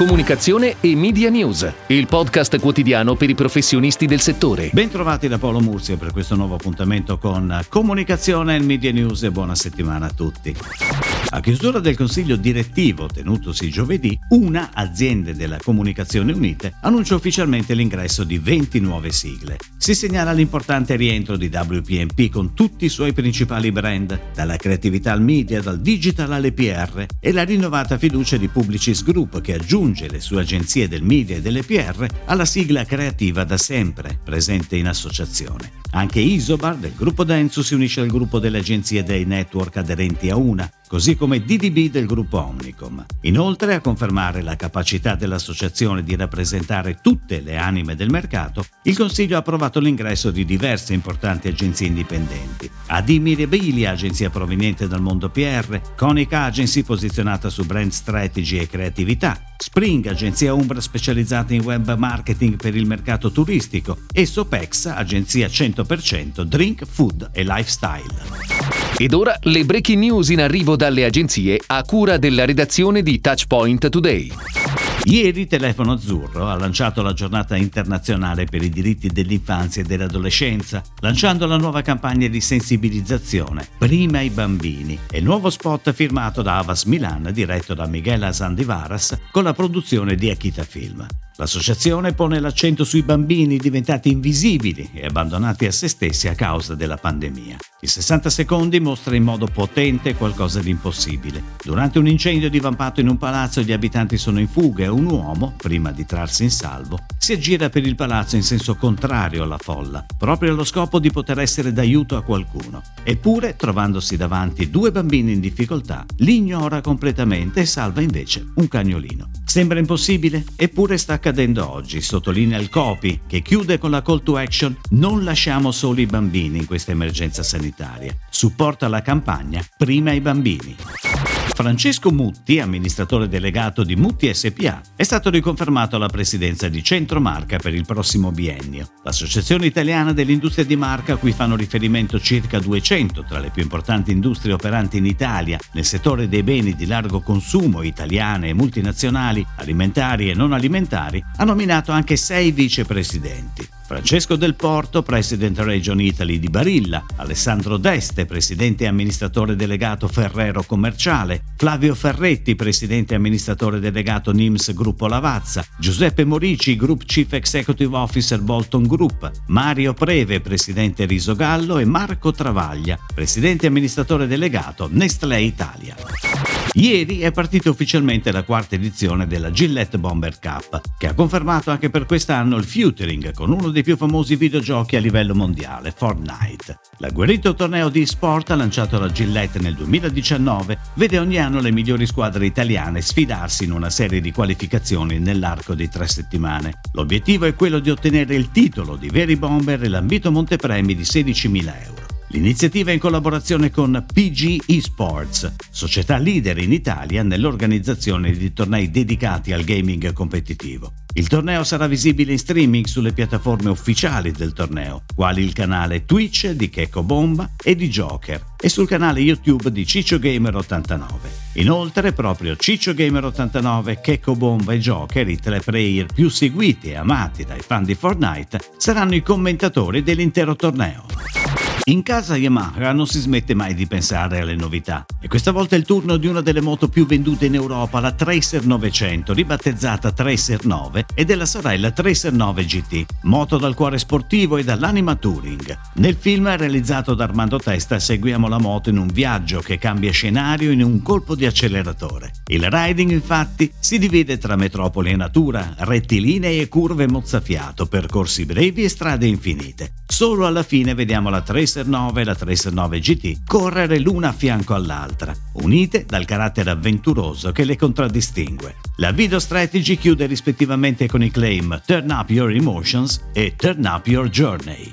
Comunicazione e Media News, il podcast quotidiano per i professionisti del settore. Bentrovati da Paolo Murzio per questo nuovo appuntamento con Comunicazione e Media News e buona settimana a tutti. A chiusura del consiglio direttivo tenutosi giovedì, una azienda della Comunicazione Unite annuncia ufficialmente l'ingresso di 20 nuove sigle. Si segnala l'importante rientro di WPMP con tutti i suoi principali brand, dalla creatività al media, dal digital alle PR, e la rinnovata fiducia di Publicis Group che aggiunge le sue agenzie del media e delle PR alla sigla creativa da sempre presente in associazione. Anche Isobar del gruppo Densu si unisce al gruppo delle agenzie dei network aderenti a una, così come DDB del gruppo Omnicom. Inoltre, a confermare la capacità dell'associazione di rappresentare tutte le anime del mercato, il Consiglio ha approvato l'ingresso di diverse importanti agenzie indipendenti. Adimir Bilia, agenzia proveniente dal mondo PR, Konica Agency posizionata su brand strategy e creatività, Spring, agenzia Umbra specializzata in web marketing per il mercato turistico, e Sopex, agenzia 100% drink, food e lifestyle. Ed ora le breaking news in arrivo dalle agenzie a cura della redazione di Touchpoint Today. Ieri Telefono Azzurro ha lanciato la giornata internazionale per i diritti dell'infanzia e dell'adolescenza, lanciando la nuova campagna di sensibilizzazione Prima ai bambini e il nuovo spot firmato da Avas Milan diretto da Miguel Asandivaras con la produzione di Akita Film. L'associazione pone l'accento sui bambini diventati invisibili e abbandonati a se stessi a causa della pandemia. I 60 secondi mostra in modo potente qualcosa di impossibile. Durante un incendio divampato in un palazzo gli abitanti sono in fuga e un uomo, prima di trarsi in salvo, si aggira per il palazzo in senso contrario alla folla, proprio allo scopo di poter essere d'aiuto a qualcuno. Eppure, trovandosi davanti due bambini in difficoltà, li ignora completamente e salva invece un cagnolino. Sembra impossibile? Eppure sta accadendo oggi, sottolinea il copy, che chiude con la call to action Non lasciamo soli i bambini in questa emergenza sanitaria. Supporta la campagna Prima i bambini. Francesco Mutti, amministratore delegato di Mutti SPA, è stato riconfermato alla presidenza di Centro Marca per il prossimo biennio. L'associazione italiana dell'industria di marca, a cui fanno riferimento circa 200 tra le più importanti industrie operanti in Italia nel settore dei beni di largo consumo italiane e multinazionali, alimentari e non alimentari, ha nominato anche sei vicepresidenti. Francesco Del Porto, President Region Italy di Barilla, Alessandro Deste, Presidente e amministratore delegato Ferrero Commerciale, Flavio Ferretti, Presidente e amministratore delegato NIMS Gruppo Lavazza, Giuseppe Morici, Group Chief Executive Officer Bolton Group, Mario Preve, Presidente Risogallo e Marco Travaglia, Presidente e amministratore delegato Nestlé Italia. Ieri è partita ufficialmente la quarta edizione della Gillette Bomber Cup, che ha confermato anche per quest'anno il featuring con uno dei più famosi videogiochi a livello mondiale, Fortnite. L'agguerrito torneo di sport lanciato da Gillette nel 2019 vede ogni anno le migliori squadre italiane sfidarsi in una serie di qualificazioni nell'arco di tre settimane. L'obiettivo è quello di ottenere il titolo di veri bomber e l'ambito montepremi di 16.000 euro. L'iniziativa è in collaborazione con PG Esports, società leader in Italia nell'organizzazione di tornei dedicati al gaming competitivo. Il torneo sarà visibile in streaming sulle piattaforme ufficiali del torneo, quali il canale Twitch di Checco Bomba e di Joker, e sul canale YouTube di Ciccio Gamer 89. Inoltre, proprio Ciccio Gamer 89, Checco Bomba e Joker, i tre player più seguiti e amati dai fan di Fortnite, saranno i commentatori dell'intero torneo. In casa Yamaha non si smette mai di pensare alle novità e questa volta è il turno di una delle moto più vendute in Europa, la Tracer 900, ribattezzata Tracer 9 e della sarà la Tracer 9 GT, moto dal cuore sportivo e dall'anima touring. Nel film realizzato da Armando Testa seguiamo la moto in un viaggio che cambia scenario in un colpo di acceleratore. Il riding infatti si divide tra metropoli e natura, rettilinei e curve mozzafiato, percorsi brevi e strade infinite. Solo alla fine vediamo la Tracer 9 e la Tracer 9 GT correre l'una a fianco all'altra, unite dal carattere avventuroso che le contraddistingue. La Video Strategy chiude rispettivamente con i claim Turn Up Your Emotions e Turn Up Your Journey.